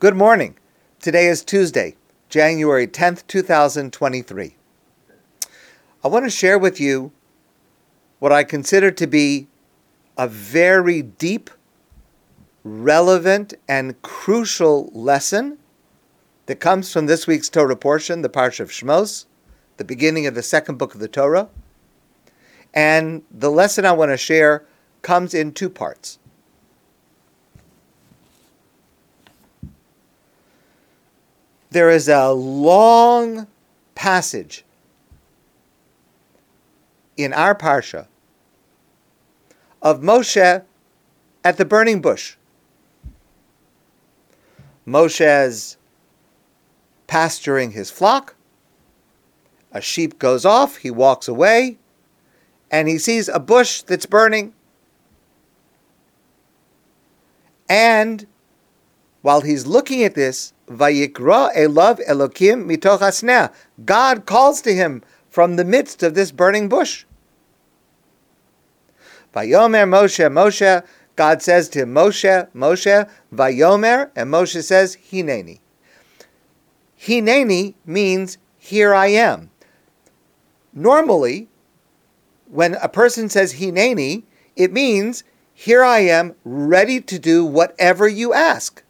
Good morning. Today is Tuesday, January 10th, 2023. I want to share with you what I consider to be a very deep, relevant, and crucial lesson that comes from this week's Torah portion, the Parsha of Shmos, the beginning of the second book of the Torah. And the lesson I want to share comes in two parts. There is a long passage in our Parsha of Moshe at the burning bush. Moshe's pasturing his flock. A sheep goes off, he walks away, and he sees a bush that's burning. And while he's looking at this, Vayikra Elokim mitoch. God calls to him from the midst of this burning bush. Vayomer Moshe Moshe. God says to him, Moshe Moshe Vayomer, and Moshe says Hineni. Hineni means here I am. Normally, when a person says Hineni, it means here I am ready to do whatever you ask.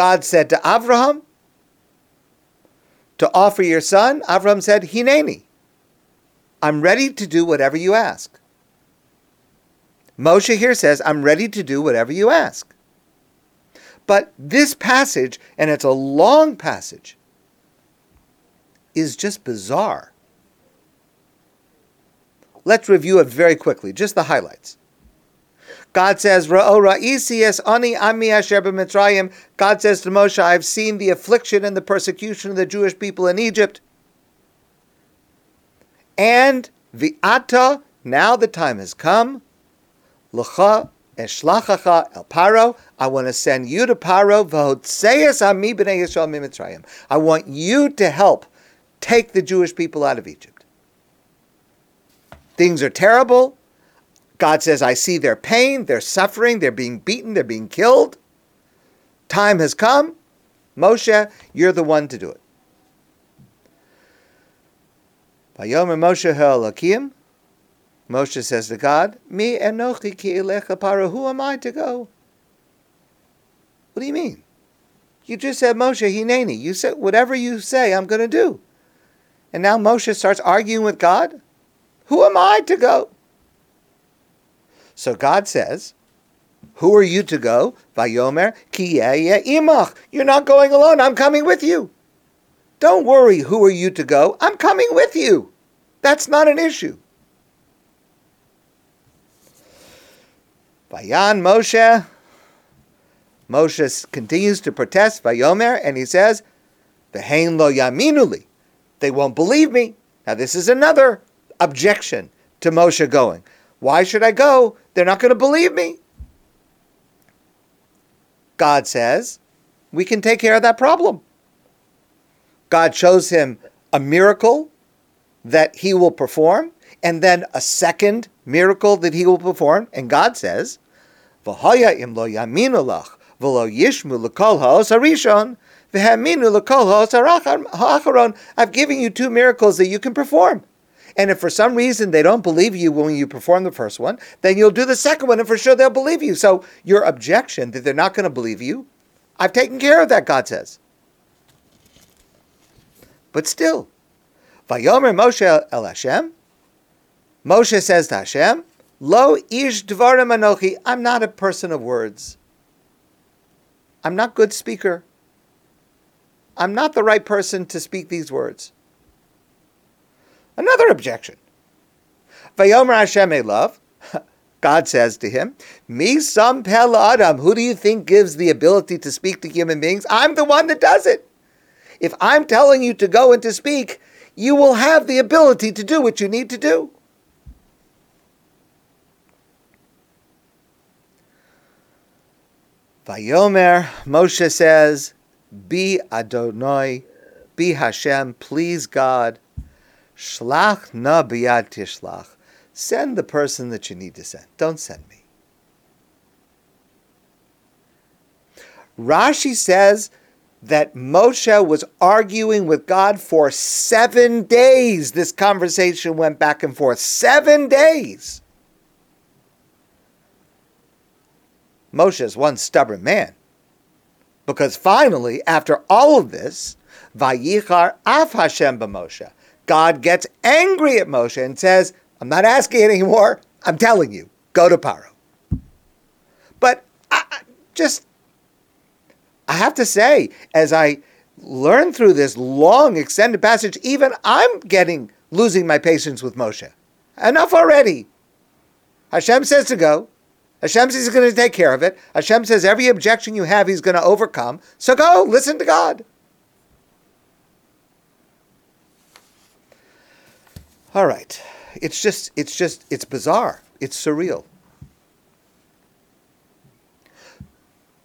God said to Avraham to offer your son. Avraham said, Hineni. I'm ready to do whatever you ask. Moshe here says, I'm ready to do whatever you ask. But this passage, and it's a long passage, is just bizarre. Let's review it very quickly, just the highlights. God says, Ra'isi es ani ami. God says to Moshe, I've seen the affliction and the persecution of the Jewish people in Egypt. And vi'ata, now the time has come. L'cha eshlachacha el paro. I want to send you to Paro. V'hotzeyas ami b'nei Yisrael. I want you to help take the Jewish people out of Egypt. Things are terrible. God says, I see their pain, their suffering, they're being beaten, they're being killed. Time has come. Moshe, you're the one to do it. Moshe. Moshe says to God, Me enochi ki elecha Paro, who am I to go? What do you mean? You just said Moshe Hineni. You said whatever you say, I'm going to do. And now Moshe starts arguing with God. Who am I to go? So God says, Who are you to go? Vayomer ki imach. You're not going alone. I'm coming with you. Don't worry. Who are you to go? I'm coming with you. That's not an issue. Vayan Moshe. Moshe continues to protest Vayomer, and he says, "Vehain lo yaminuli." They won't believe me. Now this is another objection to Moshe going. Why should I go? They're not going to believe me. God says, we can take care of that problem. God shows him a miracle that he will perform, and then a second miracle that he will perform. And God says, I've given you two miracles that you can perform. And if for some reason they don't believe you when you perform the first one, then you'll do the second one and for sure they'll believe you. So your objection that they're not going to believe you, I've taken care of that, God says. But still, Vayomer Moshe El Hashem, Moshe says to Hashem, Lo ish dvarim anochi, I'm not a person of words. I'm not good speaker. I'm not the right person to speak these words. Another objection. Vayomer Hashem Elav, God says to him, Me some pel adam. Who do you think gives the ability to speak to human beings? I'm the one that does it. If I'm telling you to go and to speak, you will have the ability to do what you need to do. Vayomer, Moshe says, Be Adonai, be Hashem, please God, Shlach na biyad tishlach. Send the person that you need to send. Don't send me. Rashi says that Moshe was arguing with God for seven days. This conversation went back and forth. Seven days. Moshe is one stubborn man. Because finally, after all of this, Vayichar af Hashem b'Moshe. God gets angry at Moshe and says, I'm not asking anymore. I'm telling you, go to Paro. But I, just, I have to say, as I learn through this long extended passage, even I'm getting losing my patience with Moshe. Enough already. Hashem says to go. Hashem says he's going to take care of it. Hashem says every objection you have, he's going to overcome. So go, listen to God. All right. It's just, it's just, it's bizarre. It's surreal.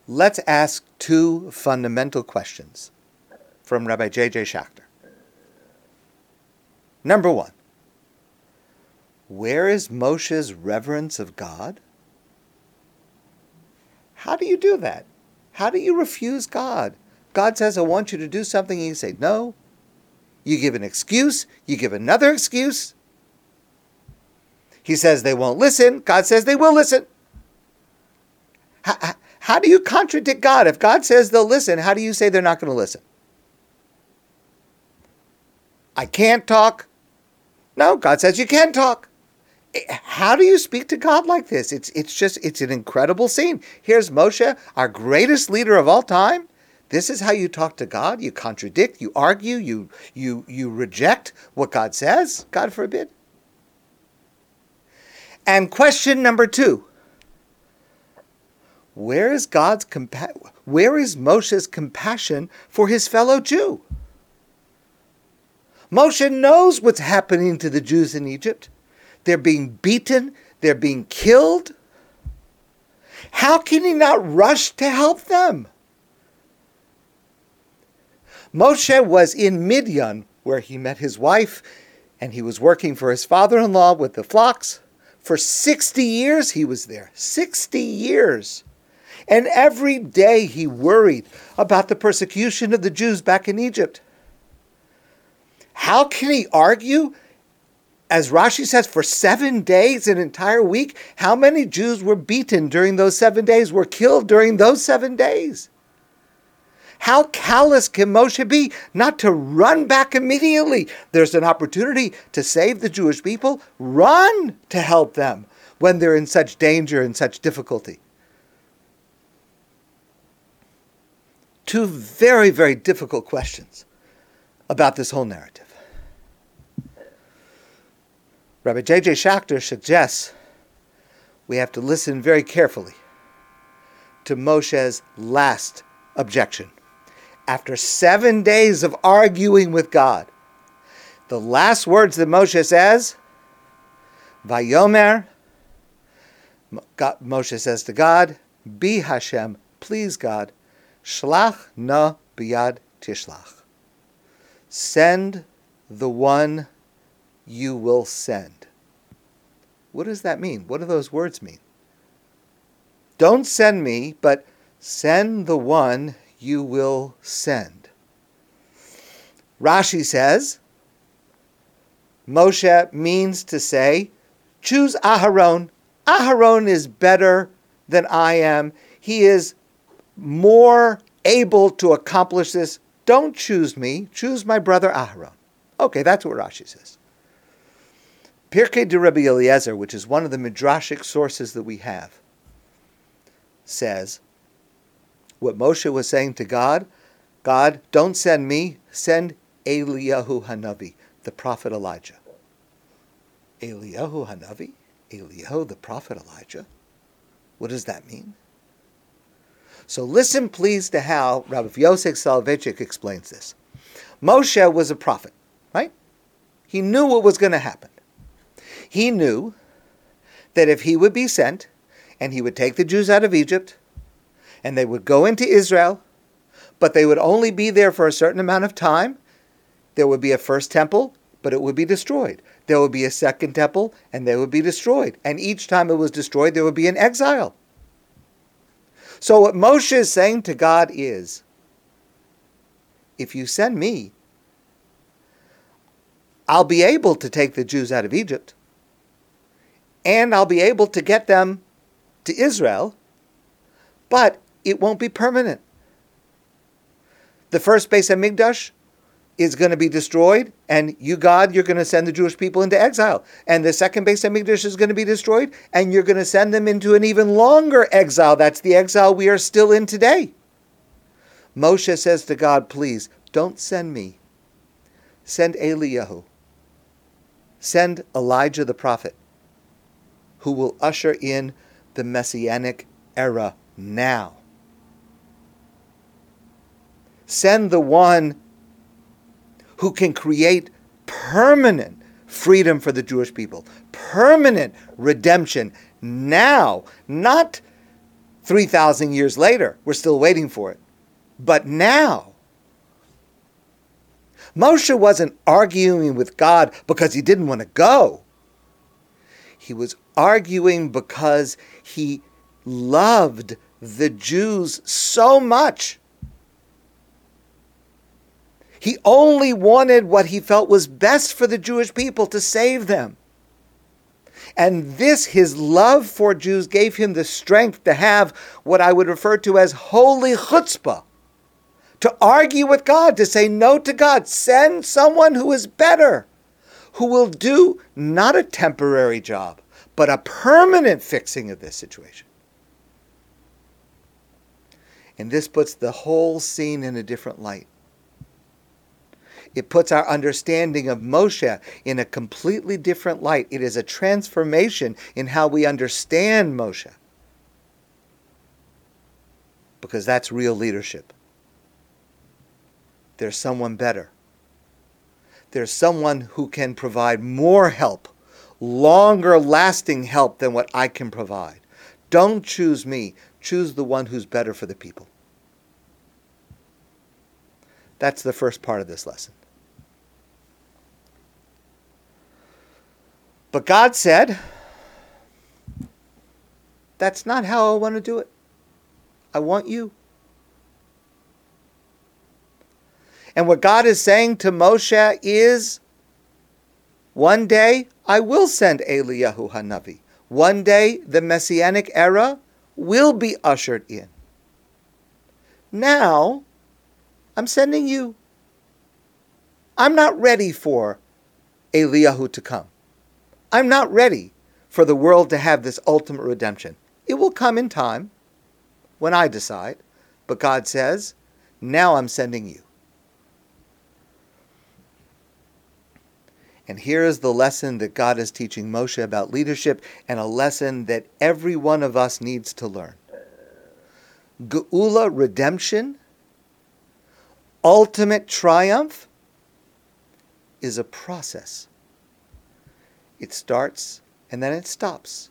Let's ask two fundamental questions from Rabbi J.J. Schachter. Number one, where is Moshe's reverence of God? How do you do that? How do you refuse God? God says, I want you to do something, and you say, No. You give an excuse, you give another excuse. He says they won't listen. God says they will listen. How, how do you contradict God? If God says they'll listen, how do you say they're not going to listen? I can't talk. No, God says you can talk. Eh, how do you speak to God like this? It's it's just it's an incredible scene. Here's Moshe, our greatest leader of all time. This is how you talk to God. You contradict, you argue, you you you reject what God says. God forbid. And question number 2. Where is God's compa- where is Moshe's compassion for his fellow Jew? Moshe knows what's happening to the Jews in Egypt. They're being beaten, they're being killed. How can he not rush to help them? Moshe was in Midian, where he met his wife, and he was working for his father in law with the flocks. For 60 years he was there. 60 years. And every day he worried about the persecution of the Jews back in Egypt. How can he argue? As Rashi says, for seven days, an entire week, how many Jews were beaten during those seven days, were killed during those seven days? How callous can Moshe be not to run back immediately? There's an opportunity to save the Jewish people. Run to help them when they're in such danger and such difficulty. two very, very difficult questions about this whole narrative. Rabbi J.J. Schachter suggests we have to listen very carefully to Moshe's last objection. After seven days of arguing with God, the last words that Moshe says, Vayomer, Moshe says to God, Be Hashem, please God, Shlach na biyad tishlach. Send the one you will send. What does that mean? What do those words mean? Don't send me, but send the one you will send. Rashi says, Moshe means to say, choose Aharon. Aharon is better than I am. He is more able to accomplish this, don't choose me, choose my brother Aharon. Okay, that's what Rashi says. Pirkei de Rabbi Eliezer, which is one of the midrashic sources that we have, says what Moshe was saying to God God, don't send me, send Eliyahu Hanavi, the prophet Elijah. Eliyahu Hanavi? Eliyahu, the prophet Elijah? What does that mean? So listen, please, to how Rabbi Yosef Soloveitchik explains this. Moshe was a prophet, right? He knew what was going to happen. He knew that if he would be sent and he would take the Jews out of Egypt and they would go into Israel, but they would only be there for a certain amount of time, there would be a first temple, but it would be destroyed. There would be a second temple, and they would be destroyed. And each time it was destroyed, there would be an exile. So, what Moshe is saying to God is if you send me, I'll be able to take the Jews out of Egypt, and I'll be able to get them to Israel, but it won't be permanent. The first Beis Hamikdash is going to be destroyed, and you, God, you're going to send the Jewish people into exile. And the second Beis Hamikdash is going to be destroyed, and you're going to send them into an even longer exile. That's the exile we are still in today. Moshe says to God, please, don't send me. Send Eliyahu. Send Elijah the prophet, who will usher in the messianic era now. Send the one who can create permanent freedom for the Jewish people, permanent redemption now, not 3,000 years later. We're still waiting for it. But now. Moshe wasn't arguing with God because he didn't want to go. He was arguing because he loved the Jews so much he only wanted what he felt was best for the Jewish people to save them. And this, his love for Jews, gave him the strength to have what I would refer to as holy chutzpah. To argue with God, to say no to God. Send someone who is better, who will do not a temporary job, but a permanent fixing of this situation. And this puts the whole scene in a different light. It puts our understanding of Moshe in a completely different light. It is a transformation in how we understand Moshe. Because that's real leadership. There's someone better. There's someone who can provide more help, longer lasting help than what I can provide. Don't choose me, choose the one who's better for the people. That's the first part of this lesson. But God said, That's not how I want to do it. I want you. And what God is saying to Moshe is, one day I will send Eliyahu Hanavi. One day the messianic era will be ushered in. Now, I'm sending you. I'm not ready for Eliyahu to come. I'm not ready for the world to have this ultimate redemption. It will come in time when I decide. But God says, now I'm sending you. And here is the lesson that God is teaching Moshe about leadership, and a lesson that every one of us needs to learn. Geula, redemption, ultimate triumph, is a process. It starts and then it stops.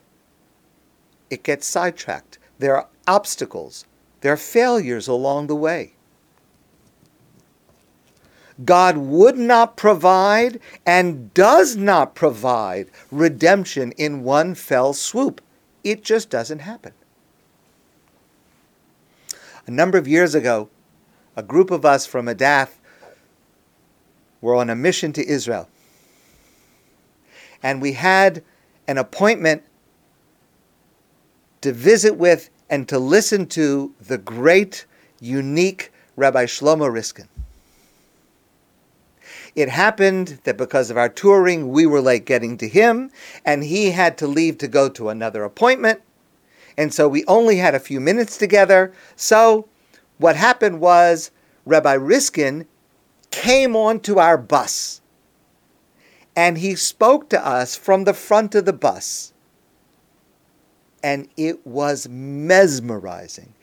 It gets sidetracked. There are obstacles. There are failures along the way. God would not provide and does not provide redemption in one fell swoop. It just doesn't happen. A number of years ago, a group of us from Adath were on a mission to Israel and we had an appointment to visit with and to listen to the great, unique Rabbi Shlomo Riskin. It happened that because of our touring, we were late getting to him, and he had to leave to go to another appointment. And so we only had a few minutes together. So what happened was Rabbi Riskin came onto our bus and he spoke to us from the front of the bus. And it was mesmerizing.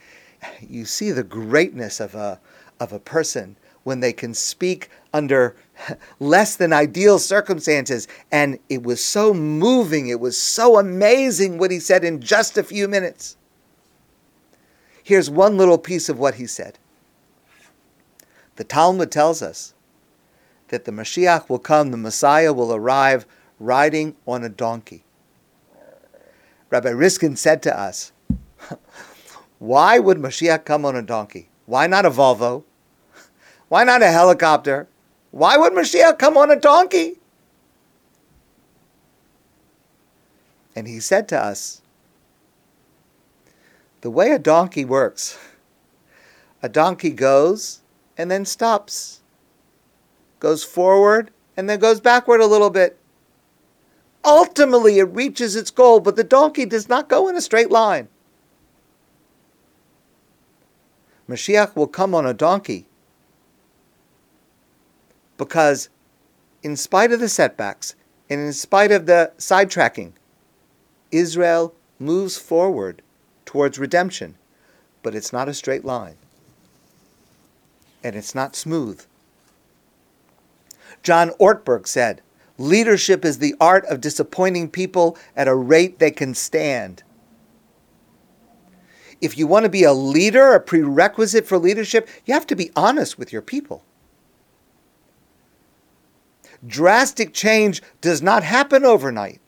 You see the greatness of a, of a person when they can speak under less than ideal circumstances. And it was so moving, it was so amazing what he said in just a few minutes. Here's one little piece of what he said. The Talmud tells us that the Mashiach will come, the Messiah will arrive riding on a donkey. Rabbi Riskin said to us, Why would Mashiach come on a donkey? Why not a Volvo? Why not a helicopter? Why would Mashiach come on a donkey? And he said to us, the way a donkey works, a donkey goes and then stops, goes forward and then goes backward a little bit. Ultimately, it reaches its goal, but the donkey does not go in a straight line. Mashiach will come on a donkey because, in spite of the setbacks and in spite of the sidetracking, Israel moves forward towards redemption, but it's not a straight line. And it's not smooth. John Ortberg said, Leadership is the art of disappointing people at a rate they can stand if you want to be a leader, a prerequisite for leadership, you have to be honest with your people. Drastic change does not happen overnight.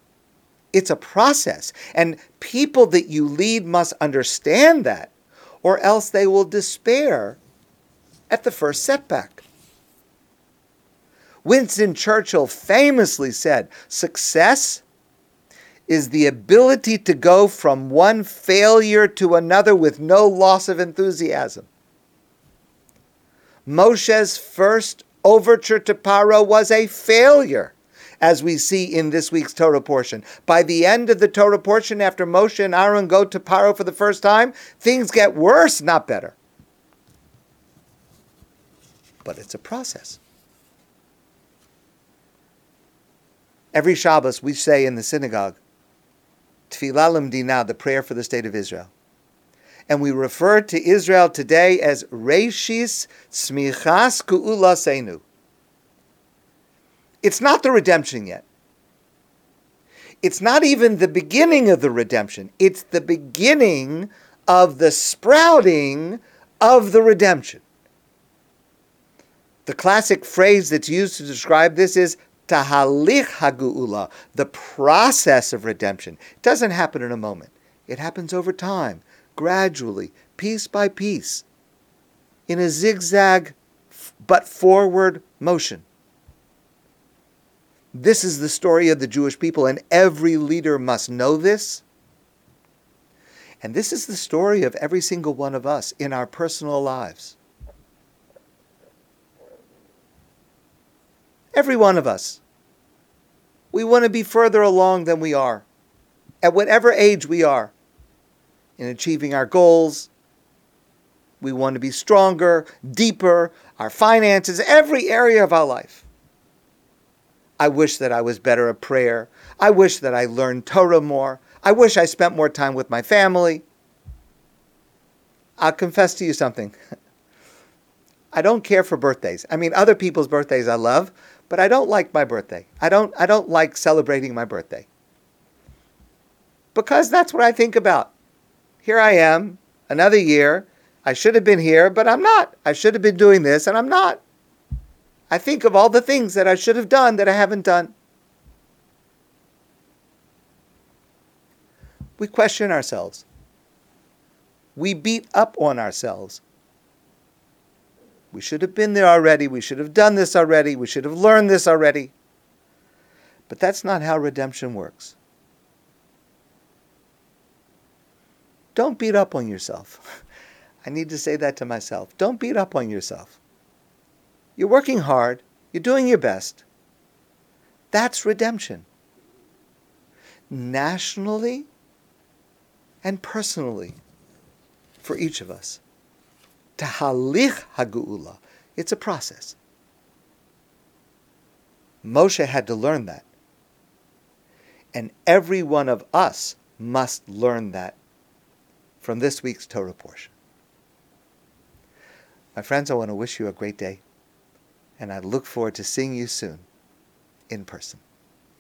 It's a process. And people that you lead must understand that, or else they will despair at the first setback. Winston Churchill famously said, Success is the ability to go from one failure to another with no loss of enthusiasm. Moshe's first overture to Paro was a failure, as we see in this week's Torah portion. By the end of the Torah portion, after Moshe and Aaron go to Paro for the first time, things get worse, not better. But it's a process. Every Shabbos we say in the synagogue, Tfilah Limdina, the prayer for the state of Israel. And we refer to Israel today as Reishis Tzmichas Ge'ulasenu. It's not the redemption yet. It's not even the beginning of the redemption. It's the beginning of the sprouting of the redemption. The classic phrase that's used to describe this is Tahalich hagu'ula, the process of redemption. It doesn't happen in a moment. It happens over time, gradually, piece by piece, in a zigzag but forward motion. This is the story of the Jewish people, and every leader must know this. And this is the story of every single one of us in our personal lives. Every one of us. We want to be further along than we are, at whatever age we are, in achieving our goals. We want to be stronger, deeper, our finances, every area of our life. I wish that I was better at prayer. I wish that I learned Torah more. I wish I spent more time with my family. I'll confess to you something. I don't care for birthdays. I mean, other people's birthdays I love, but I don't like my birthday. I don't, I don't like celebrating my birthday. Because that's what I think about. Here I am, another year. I should have been here, but I'm not. I should have been doing this, and I'm not. I think of all the things that I should have done that I haven't done. We question ourselves. We beat up on ourselves we should have been there already. We should have done this already. We should have learned this already. But that's not how redemption works. Don't beat up on yourself. I need to say that to myself. Don't beat up on yourself. You're working hard. You're doing your best. That's redemption. Nationally and personally for each of us. Tahalich Hagu'ula. It's a process. Moshe had to learn that. And every one of us must learn that from this week's Torah portion. My friends, I want to wish you a great day, and I look forward to seeing you soon in person.